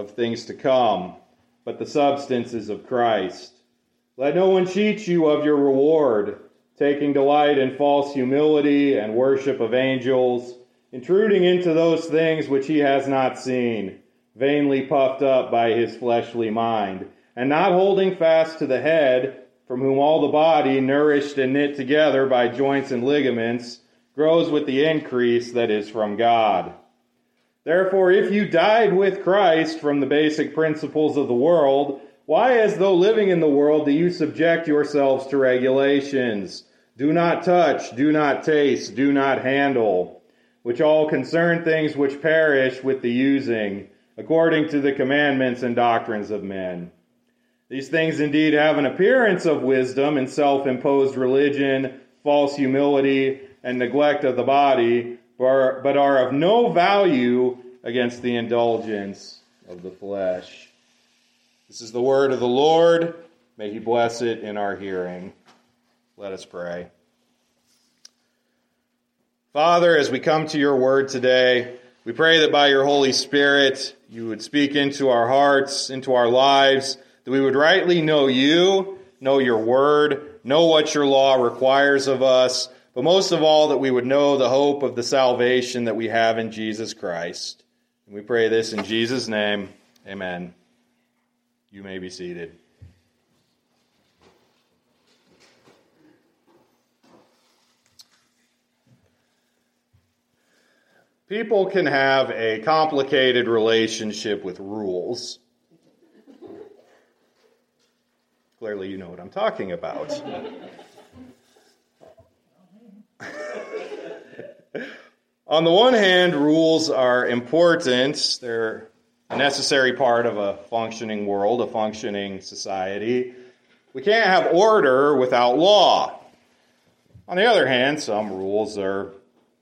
of things to come, but the substance is of Christ. Let no one cheat you of your reward, taking delight in false humility and worship of angels, intruding into those things which he has not seen, vainly puffed up by his fleshly mind, and not holding fast to the head, from whom all the body, nourished and knit together by joints and ligaments, grows with the increase that is from God. Therefore, if you died with Christ from the basic principles of the world, why, as though living in the world, do you subject yourselves to regulations? Do not touch, do not taste, do not handle, which all concern things which perish with the using, according to the commandments and doctrines of men. These things indeed have an appearance of wisdom and self imposed religion, false humility, and neglect of the body, but are of no value against the indulgence of the flesh. This is the word of the Lord. May he bless it in our hearing. Let us pray. Father, as we come to your word today, we pray that by your Holy Spirit you would speak into our hearts, into our lives, that we would rightly know you, know your word, know what your law requires of us, but most of all, that we would know the hope of the salvation that we have in Jesus Christ. And we pray this in Jesus' name. Amen. You may be seated. People can have a complicated relationship with rules. Clearly, you know what I'm talking about. On the one hand, rules are important. They're a necessary part of a functioning world, a functioning society. We can't have order without law. On the other hand, some rules are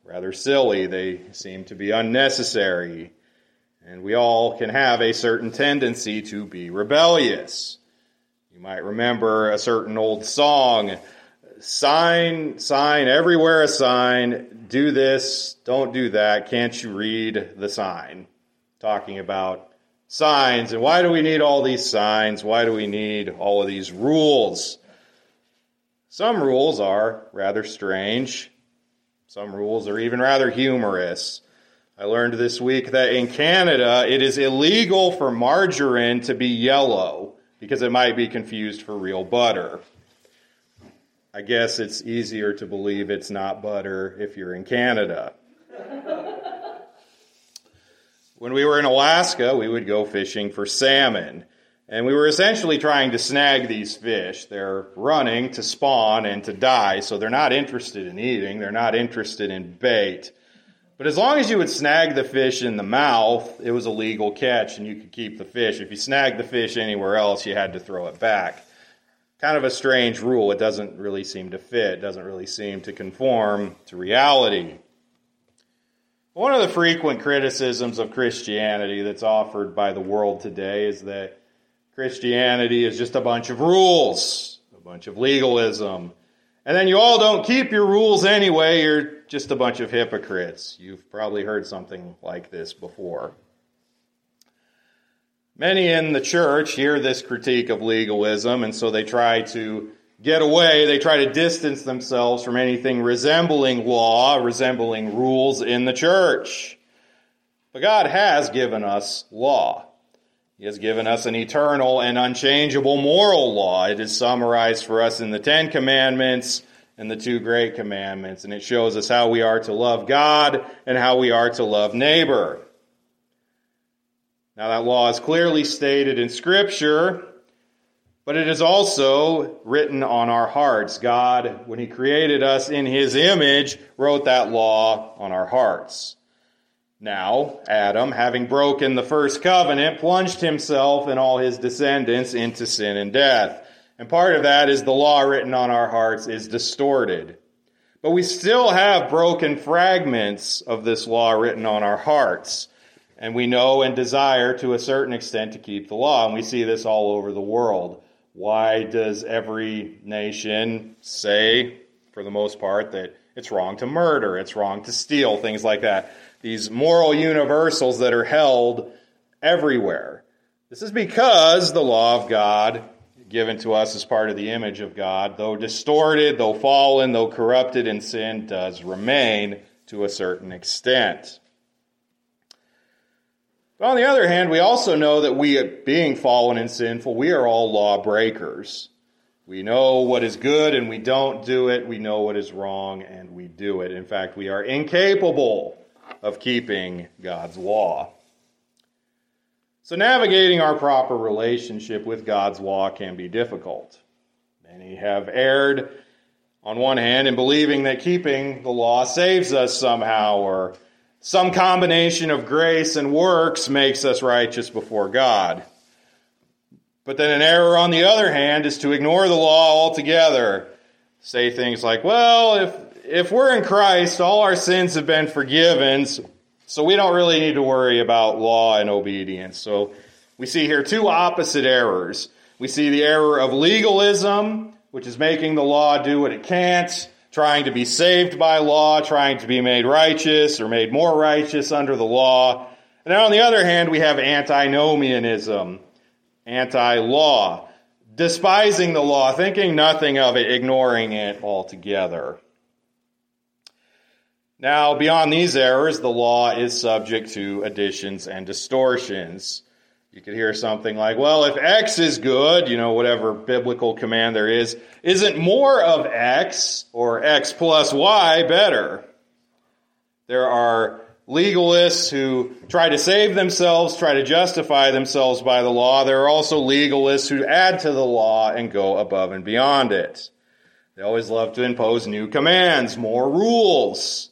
rather silly. They seem to be unnecessary. And we all can have a certain tendency to be rebellious. You might remember a certain old song sign, sign, everywhere a sign, do this, don't do that, can't you read the sign? Talking about signs and why do we need all these signs? Why do we need all of these rules? Some rules are rather strange. Some rules are even rather humorous. I learned this week that in Canada it is illegal for margarine to be yellow because it might be confused for real butter. I guess it's easier to believe it's not butter if you're in Canada. when we were in Alaska, we would go fishing for salmon. And we were essentially trying to snag these fish. They're running to spawn and to die, so they're not interested in eating. They're not interested in bait. But as long as you would snag the fish in the mouth, it was a legal catch and you could keep the fish. If you snagged the fish anywhere else, you had to throw it back kind of a strange rule. It doesn't really seem to fit, it doesn't really seem to conform to reality. One of the frequent criticisms of Christianity that's offered by the world today is that Christianity is just a bunch of rules, a bunch of legalism. And then you all don't keep your rules anyway, you're just a bunch of hypocrites. You've probably heard something like this before. Many in the church hear this critique of legalism, and so they try to get away. They try to distance themselves from anything resembling law, resembling rules in the church. But God has given us law. He has given us an eternal and unchangeable moral law. It is summarized for us in the Ten Commandments and the two great commandments, and it shows us how we are to love God and how we are to love neighbor. Now, that law is clearly stated in Scripture, but it is also written on our hearts. God, when He created us in His image, wrote that law on our hearts. Now, Adam, having broken the first covenant, plunged himself and all his descendants into sin and death. And part of that is the law written on our hearts is distorted. But we still have broken fragments of this law written on our hearts. And we know and desire to a certain extent to keep the law. And we see this all over the world. Why does every nation say, for the most part, that it's wrong to murder, it's wrong to steal, things like that? These moral universals that are held everywhere. This is because the law of God, given to us as part of the image of God, though distorted, though fallen, though corrupted in sin, does remain to a certain extent. But on the other hand, we also know that we, being fallen and sinful, we are all lawbreakers. We know what is good and we don't do it. We know what is wrong and we do it. In fact, we are incapable of keeping God's law. So, navigating our proper relationship with God's law can be difficult. Many have erred on one hand in believing that keeping the law saves us somehow, or some combination of grace and works makes us righteous before God. But then an error, on the other hand, is to ignore the law altogether. Say things like, well, if, if we're in Christ, all our sins have been forgiven, so we don't really need to worry about law and obedience. So we see here two opposite errors. We see the error of legalism, which is making the law do what it can't, trying to be saved by law, trying to be made righteous or made more righteous under the law. And then on the other hand, we have antinomianism, anti law, despising the law, thinking nothing of it, ignoring it altogether. Now, beyond these errors, the law is subject to additions and distortions. You could hear something like, well, if X is good, you know, whatever biblical command there is, isn't more of X or X plus Y better? There are legalists who try to save themselves, try to justify themselves by the law. There are also legalists who add to the law and go above and beyond it. They always love to impose new commands, more rules.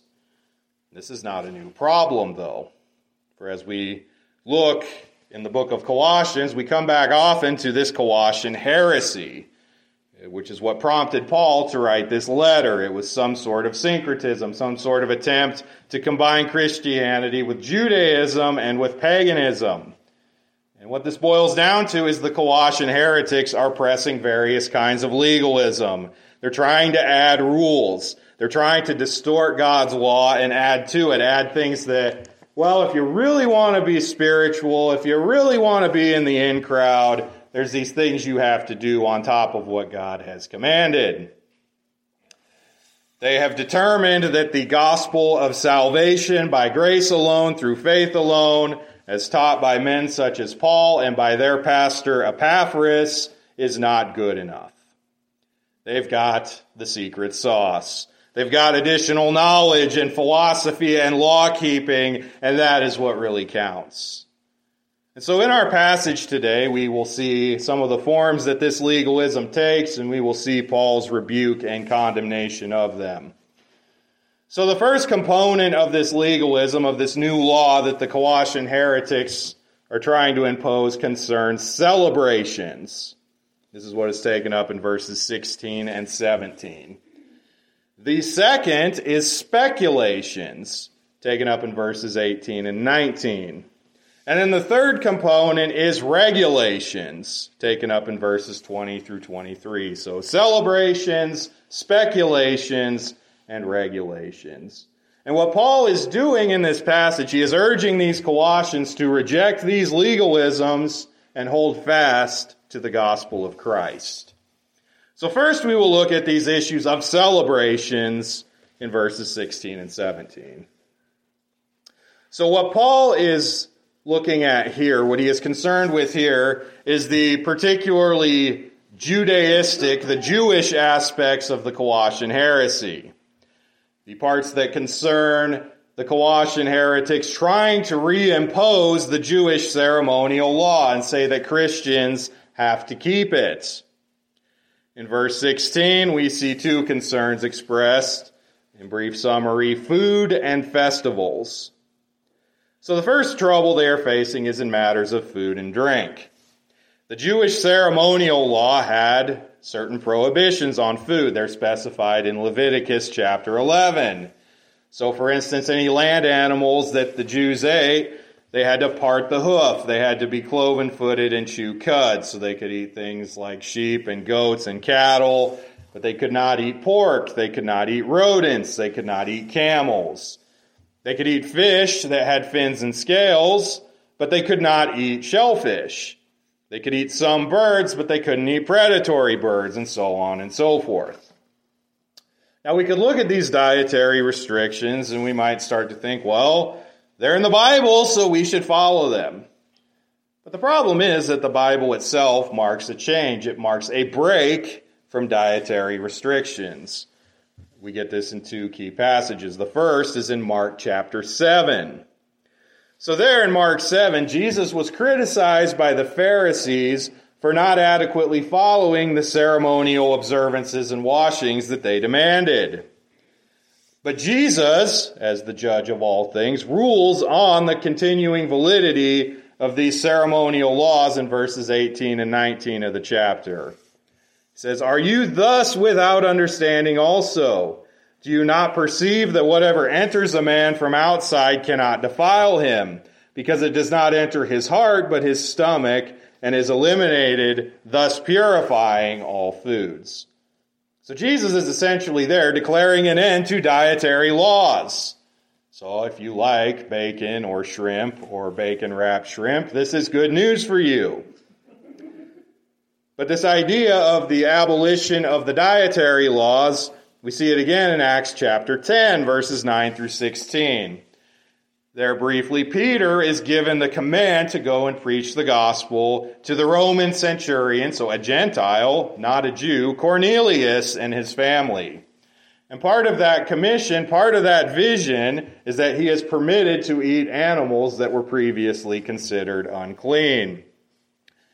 This is not a new problem, though. For as we look in the book of Colossians, we come back often to this Colossian heresy which is what prompted Paul to write this letter. It was some sort of syncretism, some sort of attempt to combine Christianity with Judaism and with paganism. And what this boils down to is the Colossian heretics are pressing various kinds of legalism. They're trying to add rules. They're trying to distort God's law and add to it, add things that, well, if you really want to be spiritual, if you really want to be in the in crowd, there's these things you have to do on top of what God has commanded. They have determined that the gospel of salvation by grace alone, through faith alone, as taught by men such as Paul and by their pastor Epaphras, is not good enough. They've got the secret sauce. They've got additional knowledge and philosophy and law keeping, and that is what really counts. And so in our passage today, we will see some of the forms that this legalism takes, and we will see Paul's rebuke and condemnation of them. So the first component of this legalism, of this new law that the Colossian heretics are trying to impose, concerns celebrations. This is what is taken up in verses 16 and 17. The second is speculations, taken up in verses 18 and 19. And then the third component is regulations, taken up in verses 20 through 23. So celebrations, speculations, and regulations. And what Paul is doing in this passage, he is urging these Colossians to reject these legalisms and hold fast to the gospel of Christ. So first we will look at these issues of celebrations in verses 16 and 17. So what Paul is looking at here, what he is concerned with here, is the particularly Judaistic, the Jewish aspects of the Colossian heresy. The parts that concern the Colossian heretics trying to reimpose the Jewish ceremonial law and say that Christians have to keep it. In verse 16, we see two concerns expressed. In brief summary, food and festivals. So the first trouble they are facing is in matters of food and drink. The Jewish ceremonial law had certain prohibitions on food. They're specified in Leviticus chapter 11. So, for instance, any land animals that the Jews ate, they had to part the hoof. They had to be cloven footed and chew cud. So they could eat things like sheep and goats and cattle, but they could not eat pork. They could not eat rodents. They could not eat camels. They could eat fish that had fins and scales, but they could not eat shellfish. They could eat some birds, but they couldn't eat predatory birds, and so on and so forth. Now, we could look at these dietary restrictions and we might start to think, well, they're in the Bible, so we should follow them. But the problem is that the Bible itself marks a change. It marks a break from dietary restrictions. We get this in two key passages. The first is in Mark chapter 7. So, there in Mark 7, Jesus was criticized by the Pharisees for not adequately following the ceremonial observances and washings that they demanded. But Jesus, as the judge of all things, rules on the continuing validity of these ceremonial laws in verses 18 and 19 of the chapter. He says, Are you thus without understanding also? Do you not perceive that whatever enters a man from outside cannot defile him, because it does not enter his heart, but his stomach, and is eliminated, thus purifying all foods? So Jesus is essentially there declaring an end to dietary laws. So if you like bacon or shrimp or bacon wrapped shrimp, this is good news for you. But this idea of the abolition of the dietary laws we see it again in Acts chapter 10, verses 9 through 16. There, briefly, Peter is given the command to go and preach the gospel to the Roman centurion, so a Gentile, not a Jew, Cornelius and his family. And part of that commission, part of that vision, is that he is permitted to eat animals that were previously considered unclean.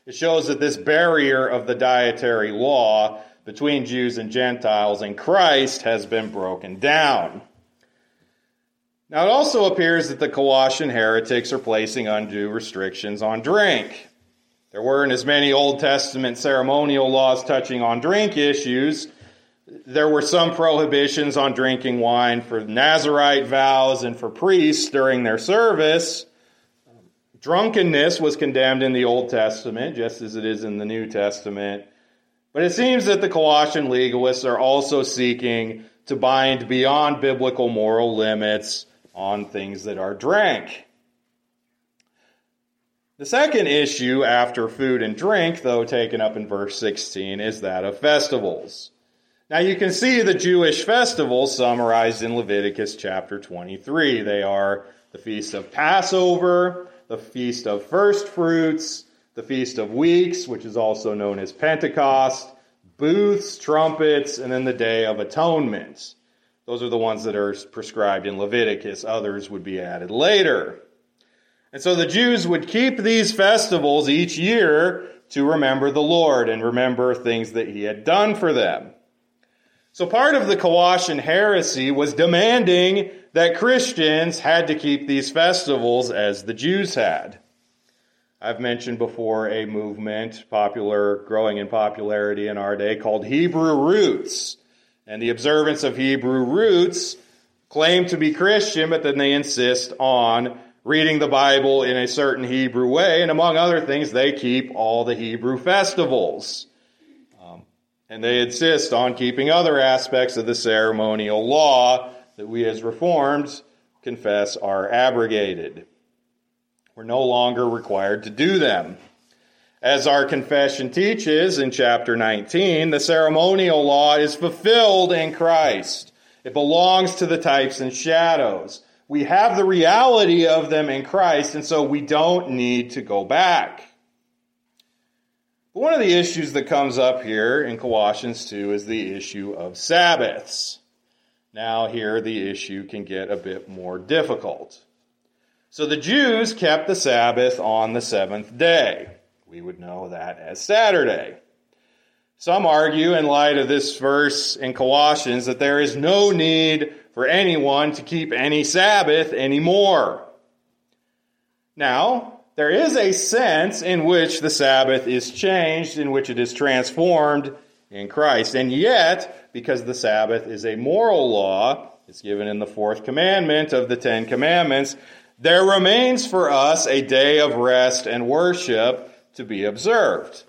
It shows that this barrier of the dietary law between Jews and Gentiles in Christ has been broken down. Now, it also appears that the Colossian heretics are placing undue restrictions on drink. There weren't as many Old Testament ceremonial laws touching on drink issues. There were some prohibitions on drinking wine for Nazarite vows and for priests during their service. Drunkenness was condemned in the Old Testament, just as it is in the New Testament. But it seems that the Colossian legalists are also seeking to bind beyond biblical moral limits on things that are drank. The second issue after food and drink, though taken up in verse 16, is that of festivals. Now you can see the Jewish festivals summarized in Leviticus chapter 23. They are the Feast of Passover, the Feast of First Fruits, the Feast of Weeks, which is also known as Pentecost, booths, trumpets, and then the Day of Atonement. Those are the ones that are prescribed in Leviticus. Others would be added later. And so the Jews would keep these festivals each year to remember the Lord and remember things that He had done for them. So part of the Colossian heresy was demanding that Christians had to keep these festivals as the Jews had. I've mentioned before a movement popular, growing in popularity in our day called Hebrew Roots. And the observance of Hebrew Roots claim to be Christian, but then they insist on reading the Bible in a certain Hebrew way. And among other things, they keep all the Hebrew festivals. Um, and they insist on keeping other aspects of the ceremonial law that we as Reformed confess are abrogated. We're no longer required to do them. As our confession teaches in chapter 19, the ceremonial law is fulfilled in Christ. It belongs to the types and shadows. We have the reality of them in Christ, and so we don't need to go back. One of the issues that comes up here in Colossians 2 is the issue of Sabbaths. Now, here the issue can get a bit more difficult. So the Jews kept the Sabbath on the seventh day. We would know that as Saturday. Some argue, in light of this verse in Colossians, that there is no need for anyone to keep any Sabbath anymore. Now, there is a sense in which the Sabbath is changed, in which it is transformed in Christ. And yet, because the Sabbath is a moral law, it's given in the fourth commandment of the Ten Commandments, there remains for us a day of rest and worship to be observed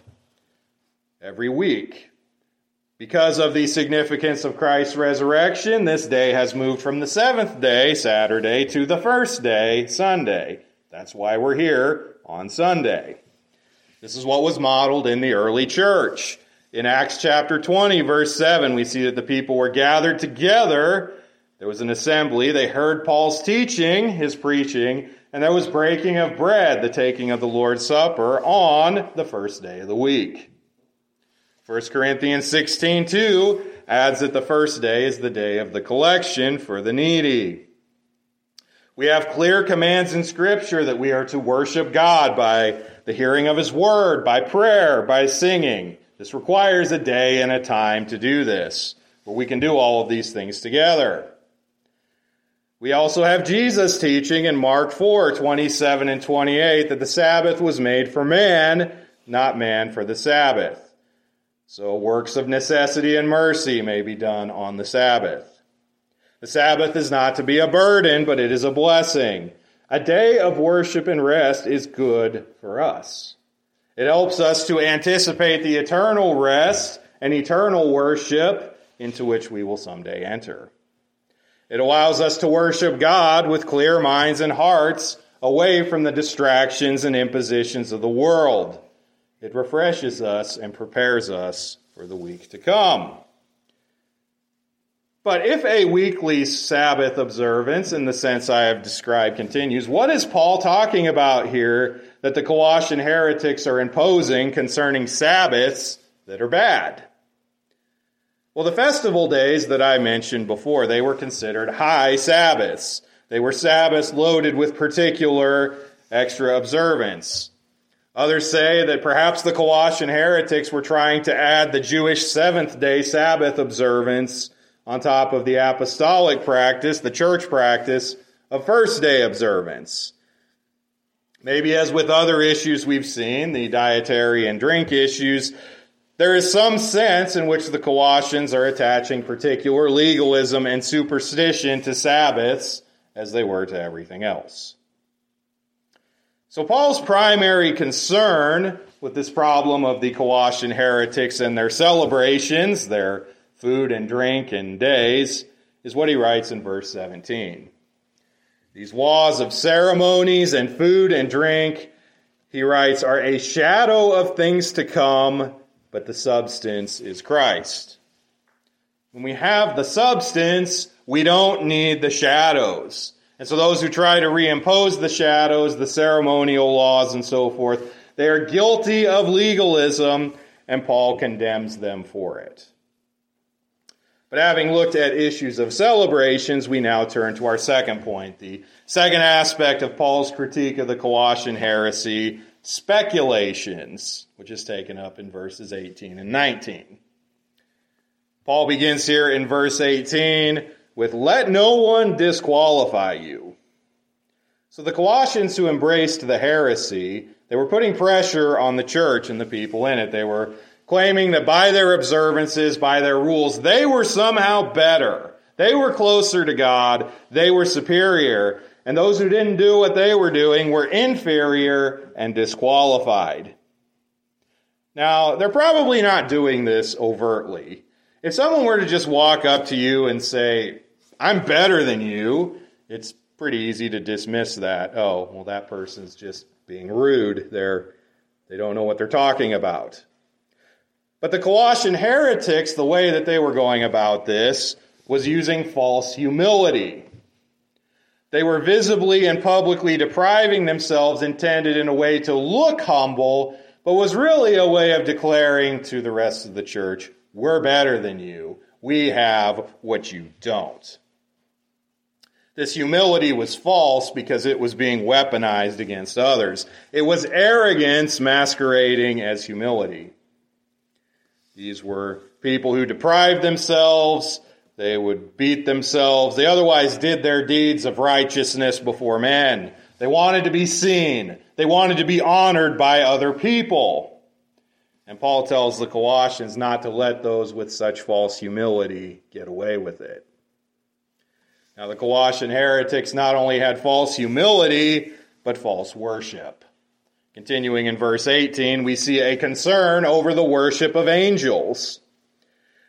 every week. Because of the significance of Christ's resurrection, this day has moved from the seventh day, Saturday, to the first day, Sunday. That's why we're here on Sunday. This is what was modeled in the early church. In Acts chapter 20, verse 7, we see that the people were gathered together. There was an assembly. They heard Paul's teaching, his preaching, and there was breaking of bread, the taking of the Lord's Supper, on the first day of the week. 1 Corinthians 16, 2 adds that the first day is the day of the collection for the needy. We have clear commands in Scripture that we are to worship God by the hearing of His Word, by prayer, by singing. This requires a day and a time to do this, but we can do all of these things together. We also have Jesus teaching in Mark 4 27 and 28 that the Sabbath was made for man, not man for the Sabbath. So works of necessity and mercy may be done on the Sabbath. The Sabbath is not to be a burden, but it is a blessing. A day of worship and rest is good for us. It helps us to anticipate the eternal rest and eternal worship into which we will someday enter. It allows us to worship God with clear minds and hearts away from the distractions and impositions of the world. It refreshes us and prepares us for the week to come. But if a weekly Sabbath observance, in the sense I have described, continues, what is Paul talking about here that the Colossian heretics are imposing concerning Sabbaths that are bad? Well, the festival days that I mentioned before, they were considered high Sabbaths. They were Sabbaths loaded with particular extra observance. Others say that perhaps the Colossian heretics were trying to add the Jewish seventh day Sabbath observance on top of the apostolic practice, the church practice of first day observance. Maybe as with other issues we've seen, the dietary and drink issues, there is some sense in which the Colossians are attaching particular legalism and superstition to Sabbaths as they were to everything else. So Paul's primary concern with this problem of the Colossian heretics and their celebrations, their food and drink and days, is what he writes in verse 17. These laws of ceremonies and food and drink, he writes, are a shadow of things to come, but the substance is Christ. When we have the substance, we don't need the shadows. And so those who try to reimpose the shadows, the ceremonial laws, and so forth, they are guilty of legalism, and Paul condemns them for it. But having looked at issues of celebrations, we now turn to our second point, the second aspect of Paul's critique of the Colossian heresy, speculations, which is taken up in verses 18 and 19. Paul begins here in verse 18 with, Let no one disqualify you. So the Colossians who embraced the heresy, they were putting pressure on the church and the people in it. They were claiming that by their observances, by their rules, they were somehow better. They were closer to God. They were superior. And those who didn't do what they were doing were inferior and disqualified. Now, they're probably not doing this overtly. If someone were to just walk up to you and say, I'm better than you, it's pretty easy to dismiss that. Oh, well, that person's just being rude. They're, they don't know what they're talking about. But the Colossian heretics, the way that they were going about this was using false humility. They were visibly and publicly depriving themselves, intended in a way to look humble, but was really a way of declaring to the rest of the church, we're better than you. We have what you don't. This humility was false because it was being weaponized against others. It was arrogance masquerading as humility. These were people who deprived themselves. They would beat themselves. They otherwise did their deeds of righteousness before men. They wanted to be seen. They wanted to be honored by other people. And Paul tells the Colossians not to let those with such false humility get away with it. Now, the Colossian heretics not only had false humility, but false worship. Continuing in verse 18, we see a concern over the worship of angels.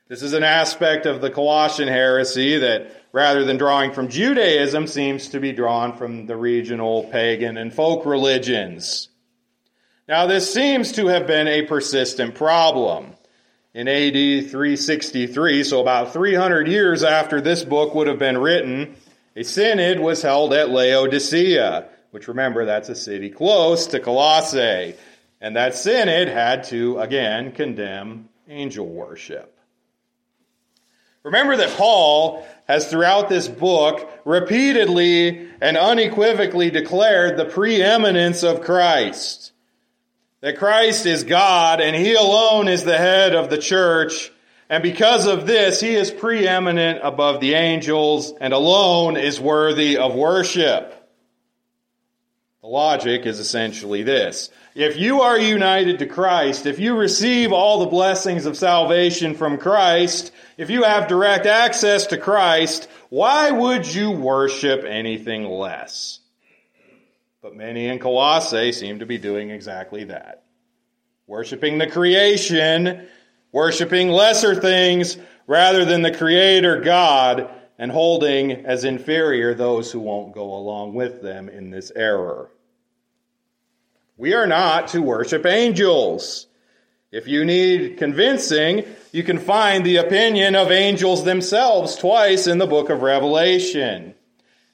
This is an aspect of the Colossian heresy that, rather than drawing from Judaism, seems to be drawn from the regional pagan and folk religions. Now, this seems to have been a persistent problem. In AD 363, so about 300 years after this book would have been written, a synod was held at Laodicea, which remember, that's a city close to Colossae. And that synod had to, again, condemn angel worship. Remember that Paul has throughout this book repeatedly and unequivocally declared the preeminence of Christ. That Christ is God and He alone is the head of the church. And because of this, He is preeminent above the angels and alone is worthy of worship. The logic is essentially this. If you are united to Christ, if you receive all the blessings of salvation from Christ, if you have direct access to Christ, why would you worship anything less? But many in Colossae seem to be doing exactly that. Worshipping the creation, worshiping lesser things rather than the Creator God, and holding as inferior those who won't go along with them in this error. We are not to worship angels. If you need convincing, you can find the opinion of angels themselves twice in the book of Revelation.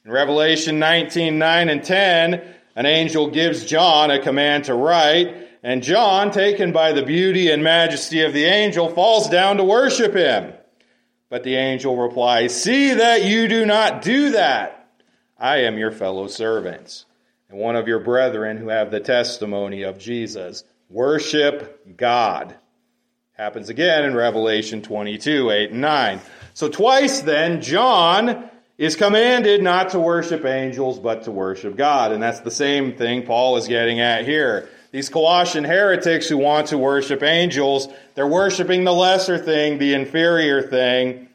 In Revelation 19, 9 and 10, an angel gives John a command to write, and John, taken by the beauty and majesty of the angel, falls down to worship him. But the angel replies, See that you do not do that. I am your fellow servants and one of your brethren who have the testimony of Jesus. Worship God. Happens again in Revelation 22, 8 and 9. So twice then, John is commanded not to worship angels, but to worship God. And that's the same thing Paul is getting at here. These Colossian heretics who want to worship angels, they're worshiping the lesser thing, the inferior thing,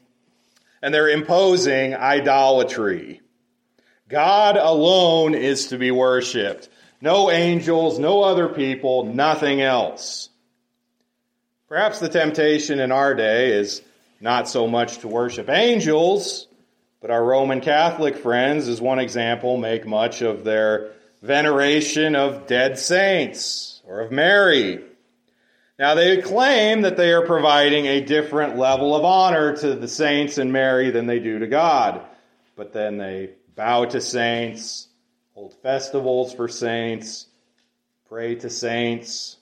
and they're imposing idolatry. God alone is to be worshiped. No angels, no other people, nothing else. Perhaps the temptation in our day is not so much to worship angels, but our Roman Catholic friends, as one example, make much of their veneration of dead saints or of Mary. Now, they claim that they are providing a different level of honor to the saints and Mary than they do to God, but then they bow to saints, hold festivals for saints, pray to saints.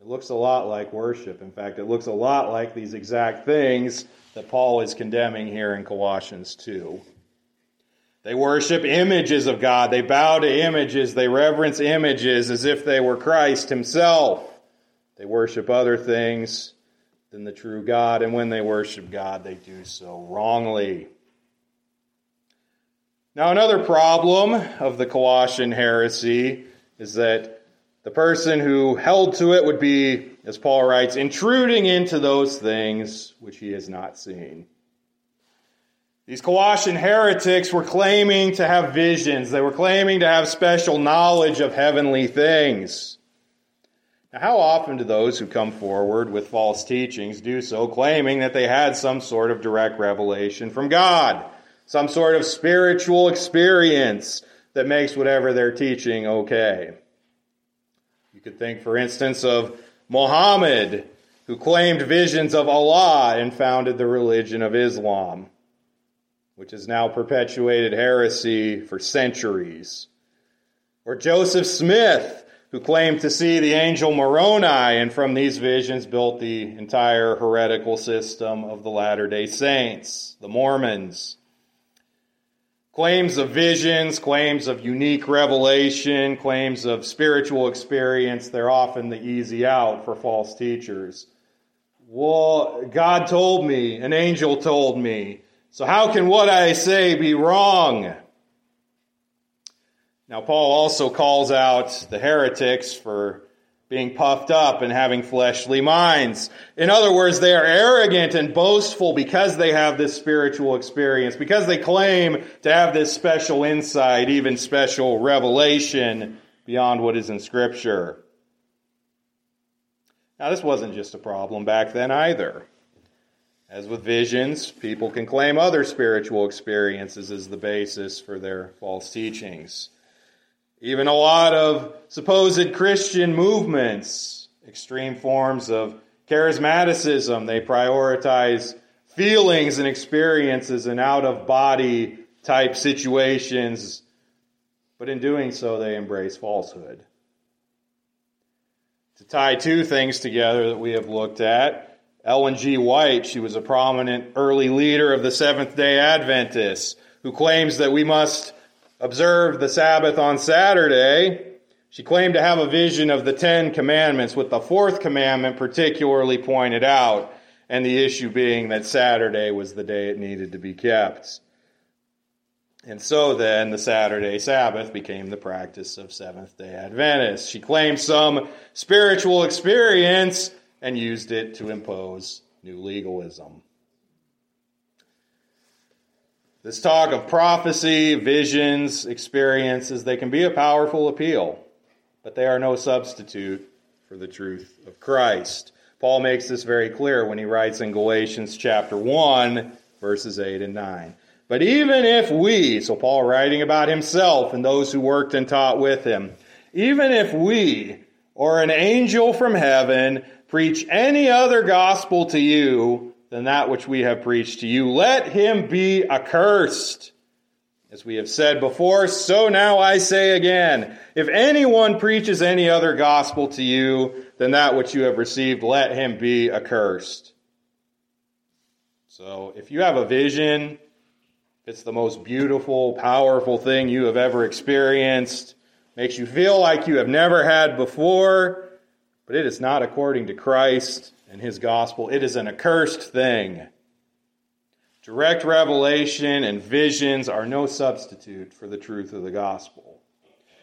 It looks a lot like worship. In fact, it looks a lot like these exact things that Paul is condemning here in Colossians 2. They worship images of God. They bow to images. They reverence images as if they were Christ himself. They worship other things than the true God. And when they worship God, they do so wrongly. Now, another problem of the Colossian heresy is that the person who held to it would be, as Paul writes, intruding into those things which he has not seen. These Colossian heretics were claiming to have visions. They were claiming to have special knowledge of heavenly things. Now, how often do those who come forward with false teachings do so, claiming that they had some sort of direct revelation from God? some sort of spiritual experience that makes whatever they're teaching okay. You could think, for instance, of Muhammad, who claimed visions of Allah and founded the religion of Islam, which has now perpetuated heresy for centuries. Or Joseph Smith, who claimed to see the angel Moroni and from these visions built the entire heretical system of the Latter day Saints, the Mormons. Claims of visions, claims of unique revelation, claims of spiritual experience, they're often the easy out for false teachers. Well, God told me, an angel told me, so how can what I say be wrong? Now, Paul also calls out the heretics for being puffed up and having fleshly minds. In other words, they are arrogant and boastful because they have this spiritual experience, because they claim to have this special insight, even special revelation beyond what is in Scripture. Now, this wasn't just a problem back then either. As with visions, people can claim other spiritual experiences as the basis for their false teachings. Even a lot of supposed Christian movements, extreme forms of charismaticism, they prioritize feelings and experiences and out of body type situations, but in doing so, they embrace falsehood. To tie two things together that we have looked at, Ellen G. White, she was a prominent early leader of the Seventh day Adventists who claims that we must observe the Sabbath on Saturday. She claimed to have a vision of the Ten Commandments, with the fourth commandment particularly pointed out, and the issue being that Saturday was the day it needed to be kept. And so then the Saturday Sabbath became the practice of Seventh day Adventists. She claimed some spiritual experience and used it to impose new legalism. This talk of prophecy, visions, experiences, they can be a powerful appeal, but they are no substitute for the truth of Christ. Paul makes this very clear when he writes in Galatians chapter 1, verses 8 and 9. But even if we, so Paul writing about himself and those who worked and taught with him, even if we or an angel from heaven preach any other gospel to you than that which we have preached to you, let him be accursed. As we have said before, so now I say again, if anyone preaches any other gospel to you than that which you have received, let him be accursed. So if you have a vision, it's the most beautiful, powerful thing you have ever experienced, makes you feel like you have never had before, but it is not according to Christ and his gospel. It is an accursed thing. Direct revelation and visions are no substitute for the truth of the gospel.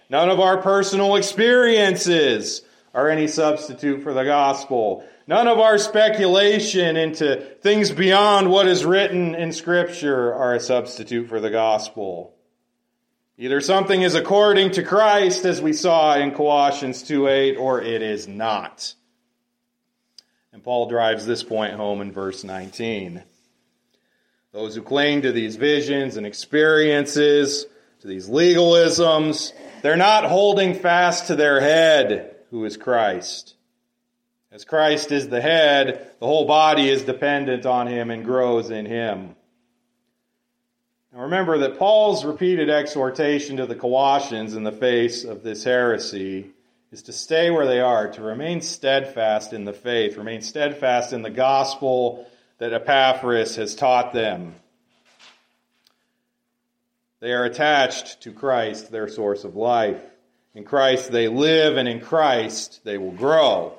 None of our personal experiences are any substitute for the gospel. None of our speculation into things beyond what is written in Scripture are a substitute for the gospel. Either something is according to Christ, as we saw in Colossians 2 8, or it is not. Paul drives this point home in verse 19. Those who cling to these visions and experiences, to these legalisms, they're not holding fast to their head, who is Christ. As Christ is the head, the whole body is dependent on him and grows in him. Now remember that Paul's repeated exhortation to the Colossians in the face of this heresy is to stay where they are, to remain steadfast in the faith, remain steadfast in the gospel that Epaphras has taught them. They are attached to Christ, their source of life. In Christ they live, and in Christ they will grow.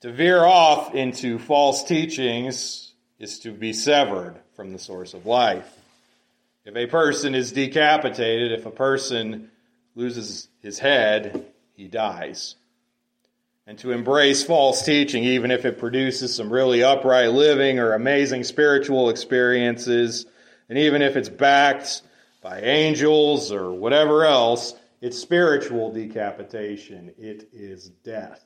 To veer off into false teachings is to be severed from the source of life. If a person is decapitated, if a person loses his head, he dies. And to embrace false teaching, even if it produces some really upright living or amazing spiritual experiences, and even if it's backed by angels or whatever else, it's spiritual decapitation. It is death.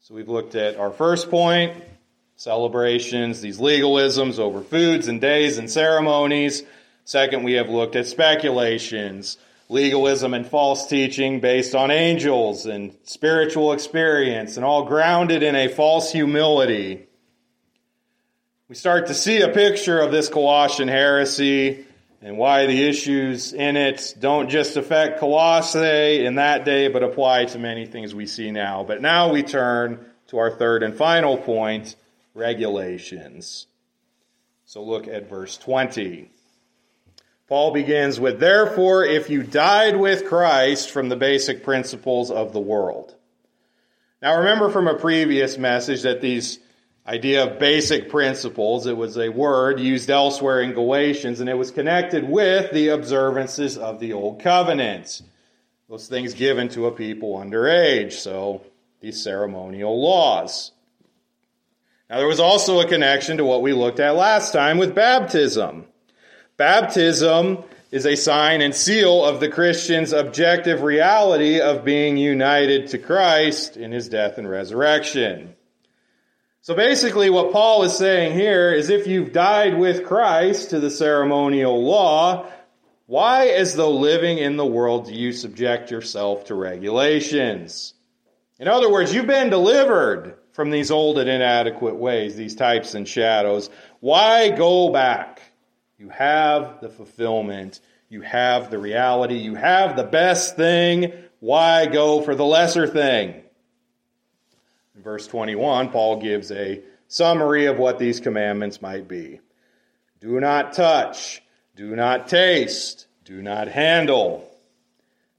So we've looked at our first point celebrations, these legalisms over foods and days and ceremonies. Second, we have looked at speculations, legalism and false teaching based on angels and spiritual experience, and all grounded in a false humility. We start to see a picture of this Colossian heresy and why the issues in it don't just affect Colossae in that day, but apply to many things we see now. But now we turn to our third and final point regulations. So look at verse 20. Paul begins with, Therefore, if you died with Christ from the basic principles of the world. Now remember from a previous message that these idea of basic principles. It was a word used elsewhere in Galatians, and it was connected with the observances of the Old covenants, Those things given to a people under age, so these ceremonial laws. Now, there was also a connection to what we looked at last time with baptism. Baptism is a sign and seal of the Christian's objective reality of being united to Christ in his death and resurrection. So basically, what Paul is saying here is if you've died with Christ to the ceremonial law, Why, as though living in the world, do you subject yourself to regulations? In other words, you've been delivered from these old and inadequate ways, these types and shadows. Why go back? You have the fulfillment. You have the reality. You have the best thing. Why go for the lesser thing? In verse 21, Paul gives a summary of what these commandments might be. Do not touch. Do not taste. Do not handle.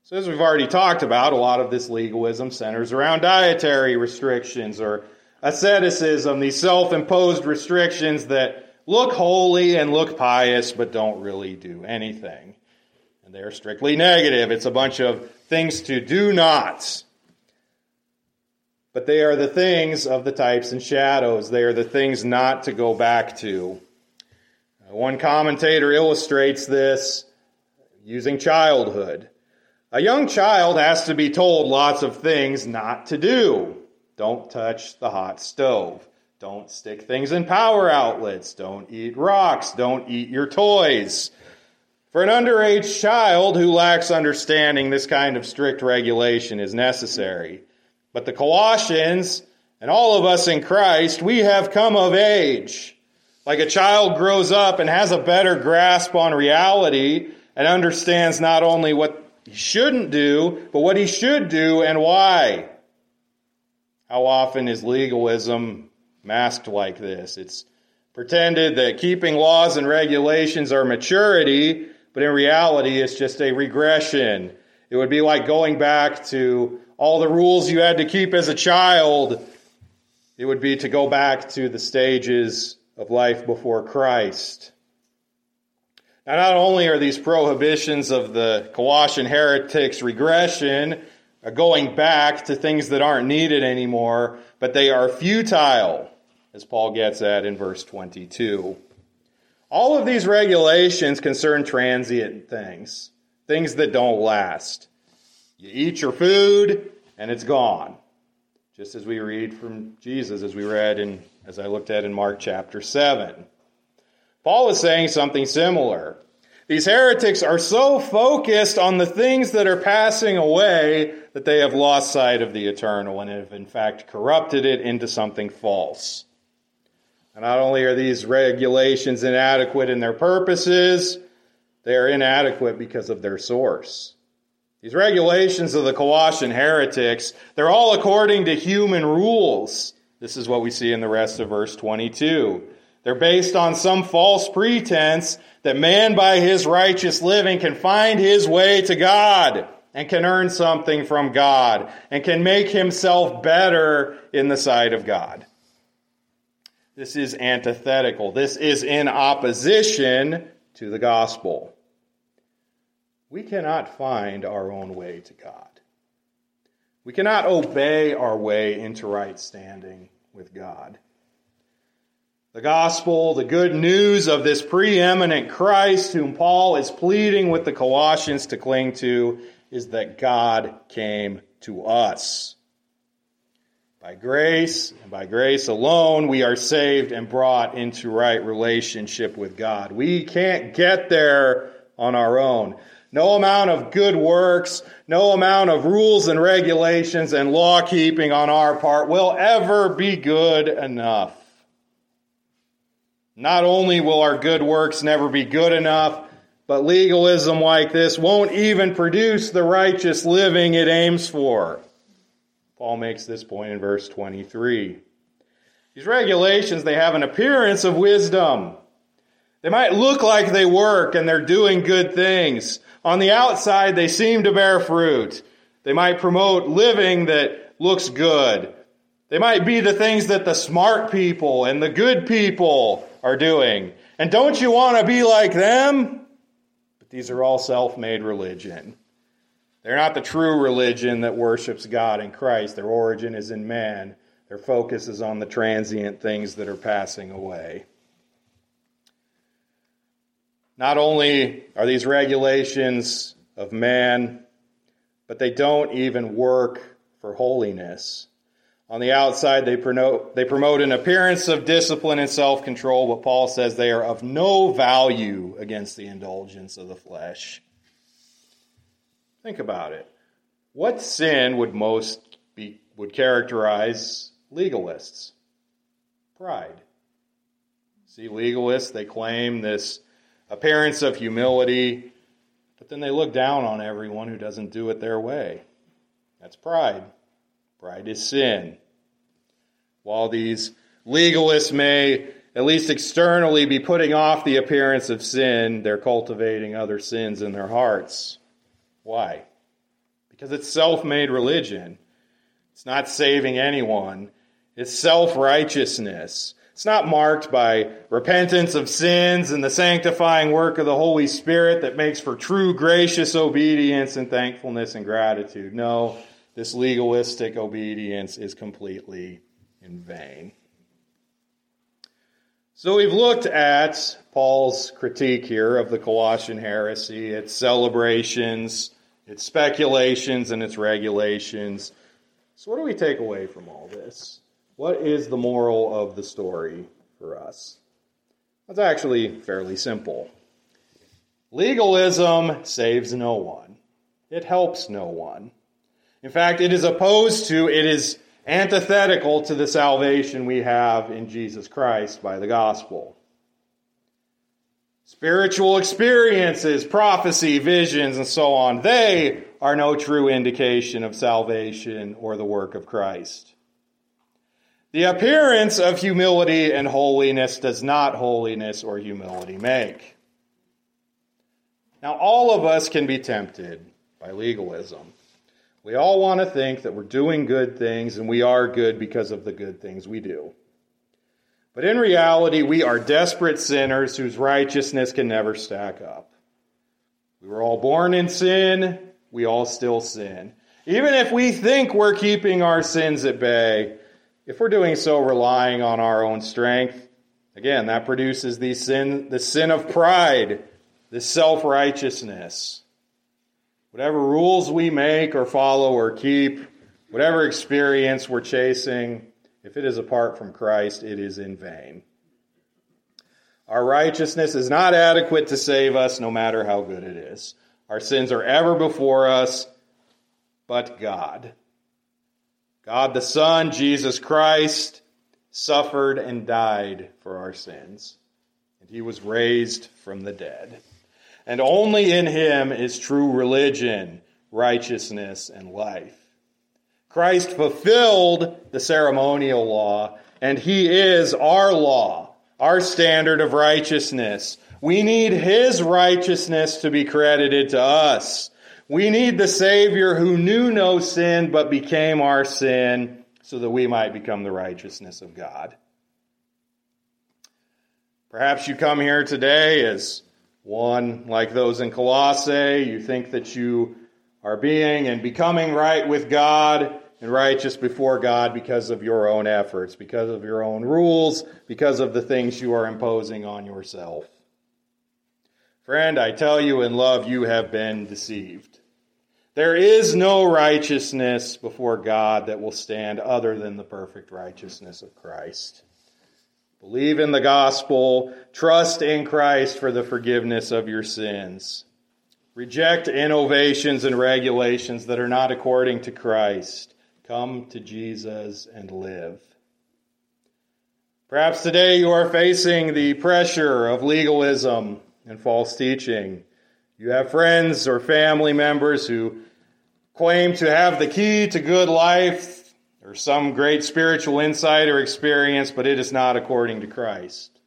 So, as we've already talked about, a lot of this legalism centers around dietary restrictions or asceticism, these self imposed restrictions that look holy and look pious but don't really do anything. And they're strictly negative. It's a bunch of things to do nots. But they are the things of the types and shadows. They are the things not to go back to. Uh, one commentator illustrates this using childhood. A young child has to be told lots of things not to do. Don't touch the hot stove. Don't stick things in power outlets. Don't eat rocks. Don't eat your toys. For an underage child who lacks understanding, this kind of strict regulation is necessary. But the Colossians and all of us in Christ, we have come of age. Like a child grows up and has a better grasp on reality and understands not only what he shouldn't do, but what he should do and why. How often is legalism masked like this? It's pretended that keeping laws and regulations are maturity, but in reality, it's just a regression. It would be like going back to all the rules you had to keep as a child. It would be to go back to the stages of life before Christ. Now, not only are these prohibitions of the Colossian heretics regression, going back to things that aren't needed anymore, but they are futile, as Paul gets at in verse 22. All of these regulations concern transient things, things that don't last. You eat your food, and it's gone. Just as we read from Jesus, as we read in, as I looked at in Mark chapter 7. Paul is saying something similar. These heretics are so focused on the things that are passing away that they have lost sight of the eternal and have, in fact, corrupted it into something false. And not only are these regulations inadequate in their purposes, they are inadequate because of their source. These regulations of the Colossian heretics, they're all according to human rules. This is what we see in the rest of verse 22. They're based on some false pretense that man by his righteous living can find his way to God and can earn something from God and can make himself better in the sight of God. This is antithetical. This is in opposition to the gospel. We cannot find our own way to God. We cannot obey our way into right standing with God. The gospel, the good news of this preeminent Christ, whom Paul is pleading with the Colossians to cling to, is that God came to us. By grace, and by grace alone, we are saved and brought into right relationship with God. We can't get there on our own. No amount of good works, no amount of rules and regulations and law keeping on our part will ever be good enough. Not only will our good works never be good enough, but legalism like this won't even produce the righteous living it aims for. Paul makes this point in verse 23. These regulations, they have an appearance of wisdom. They might look like they work and they're doing good things. On the outside, they seem to bear fruit. They might promote living that looks good. They might be the things that the smart people and the good people are doing. And don't you want to be like them? But these are all self made religion. They're not the true religion that worships God in Christ. Their origin is in man, their focus is on the transient things that are passing away. Not only are these regulations of man, but they don't even work for holiness. On the outside, they promote, they promote an appearance of discipline and self control, but Paul says they are of no value against the indulgence of the flesh. Think about it. What sin would most be, would characterize legalists? Pride. See, legalists, they claim this appearance of humility, but then they look down on everyone who doesn't do it their way. That's pride. Pride is sin. While these legalists may, at least externally, be putting off the appearance of sin, they're cultivating other sins in their hearts. Why? Because it's self made religion. It's not saving anyone, it's self righteousness. It's not marked by repentance of sins and the sanctifying work of the Holy Spirit that makes for true gracious obedience and thankfulness and gratitude. No, this legalistic obedience is completely in vain. So we've looked at Paul's critique here of the Colossian heresy, its celebrations, its speculations, and its regulations. So, what do we take away from all this? What is the moral of the story for us? It's actually fairly simple. Legalism saves no one, it helps no one. In fact, it is opposed to, it is antithetical to the salvation we have in Jesus Christ by the gospel. Spiritual experiences, prophecy, visions, and so on, they are no true indication of salvation or the work of Christ. The appearance of humility and holiness does not holiness or humility make. Now, all of us can be tempted by legalism. We all want to think that we're doing good things and we are good because of the good things we do. But in reality, we are desperate sinners whose righteousness can never stack up. We were all born in sin, we all still sin. Even if we think we're keeping our sins at bay, if we're doing so relying on our own strength, again, that produces the sin, the sin of pride, the self righteousness. Whatever rules we make or follow or keep, whatever experience we're chasing, if it is apart from Christ, it is in vain. Our righteousness is not adequate to save us, no matter how good it is. Our sins are ever before us, but God. God the Son, Jesus Christ, suffered and died for our sins, and he was raised from the dead and only in him is true religion, righteousness, and life. Christ fulfilled the ceremonial law, and he is our law, our standard of righteousness. We need his righteousness to be credited to us. We need the Savior who knew no sin but became our sin so that we might become the righteousness of God. Perhaps you come here today as one, like those in Colossae, you think that you are being and becoming right with God and righteous before God because of your own efforts, because of your own rules, because of the things you are imposing on yourself. Friend, I tell you in love, you have been deceived. There is no righteousness before God that will stand other than the perfect righteousness of Christ. Believe in the gospel. Trust in Christ for the forgiveness of your sins. Reject innovations and regulations that are not according to Christ. Come to Jesus and live. Perhaps today you are facing the pressure of legalism and false teaching. You have friends or family members who claim to have the key to good life or some great spiritual insight or experience, but it is not according to Christ.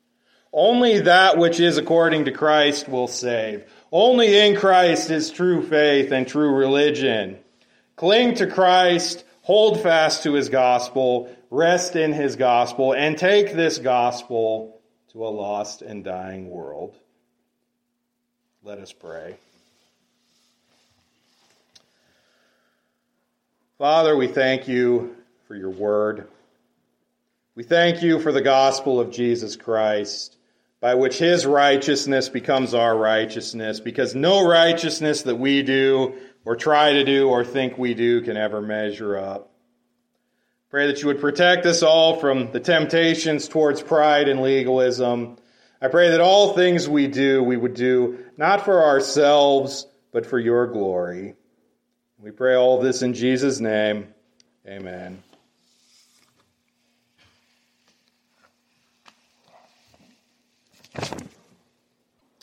Only that which is according to Christ will save. Only in Christ is true faith and true religion. Cling to Christ, hold fast to his gospel, rest in his gospel, and take this gospel to a lost and dying world. Let us pray. Father, we thank you for your word. We thank you for the gospel of Jesus Christ, by which his righteousness becomes our righteousness, because no righteousness that we do, or try to do or think we do can ever measure up. Pray that you would protect us all from the temptations towards pride and legalism. I pray that all things we do, we would do not for ourselves, but for your glory. We pray all this in Jesus' name. Amen.